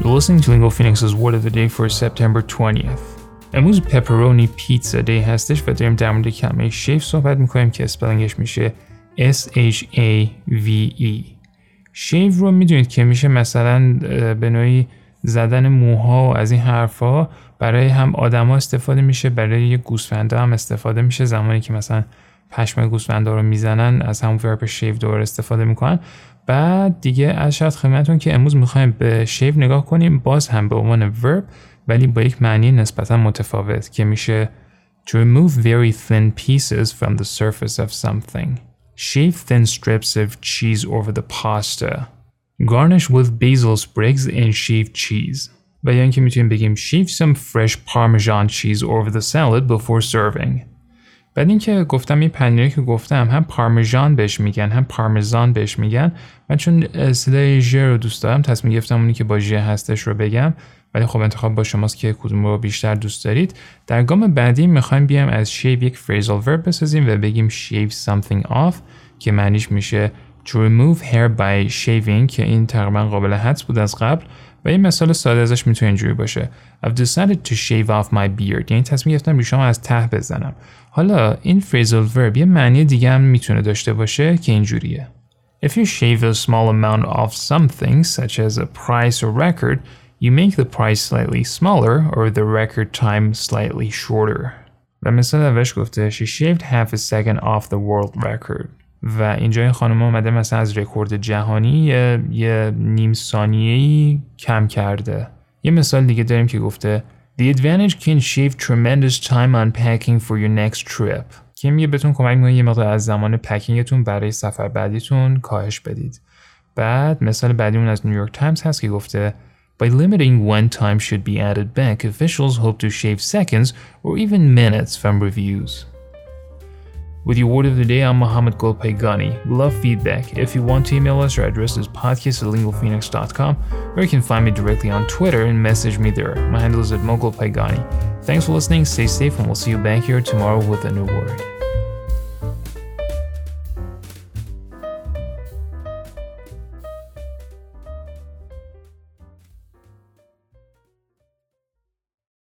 You're listening to Lingo Phoenix's Word of the Day for September 20th. امروز پپرونی پیتزا دی هستش و داریم در مورد کلمه شیف صحبت می‌کنیم که اسپلنگش میشه S-H-A-V-E شیف رو می‌دونید که میشه مثلا به نوعی زدن موها و از این حرفها برای هم آدما استفاده میشه برای یه گوسفنده هم استفاده میشه زمانی که مثلا پشم گوسفنده رو می‌زنن از همون ورب شیف دور استفاده می‌کنن بعد دیگه از شاید خدمتتون که امروز می‌خوایم به شیف نگاه کنیم باز هم به عنوان ورب ولی با یک معنی نسبتا متفاوت که میشه to remove very thin pieces from the surface of something. Shave thin strips of cheese over the pasta. Garnish with basil sprigs and shaved cheese. و یا اینکه می‌تونیم بگیم shave some fresh parmesan cheese over the salad before serving. بعد اینکه گفتم این پنیری که گفتم هم پارمیژان بهش میگن هم پارمزان بهش میگن. من چون صدای ژ رو دوست دارم تصمیم گرفتم اونی که با ژ هستش رو بگم. ولی خب انتخاب با شماست که کدوم رو بیشتر دوست دارید. در گام بعدی می‌خوایم بیایم از shave یک phrasal verb بسازیم و بگیم shave something off که معنیش میشه to remove hair by shaving که این تقریبا قابل حدس بود از قبل. و این مثال ساده ازش می‌تونه اینجوری باشه I've decided to shave off my beard یعنی تصمیم گرفتم ریشام از ته بزنم حالا این phrasal verb یه معنی دیگه هم می‌تونه داشته باشه که اینجوریه If you shave a small amount off something such as a price or record you make the price slightly smaller or the record time slightly shorter و مثال اولش گفته She shaved half a second off the world record و اینجا این خانم آمده مثلا از رکورد جهانی یه, یه نیم ثانیه‌ای کم کرده. یه مثال دیگه داریم که گفته The advantage can shave tremendous time unpacking for your next trip. که میگه بهتون کمک می‌کنه یه مقدار از زمان پکینگتون برای سفر بعدیتون کاهش بدید. بعد مثال بعدیمون از نیویورک تایمز هست که گفته By limiting when time should be added back, officials hope to shave seconds or even minutes from reviews. With your word of the day, I'm Mohammed Golpaygani. We love feedback. If you want to email us, our address is podcast at lingualphoenix.com, or you can find me directly on Twitter and message me there. My handle is at Mogulpaygani. Thanks for listening, stay safe, and we'll see you back here tomorrow with a new word.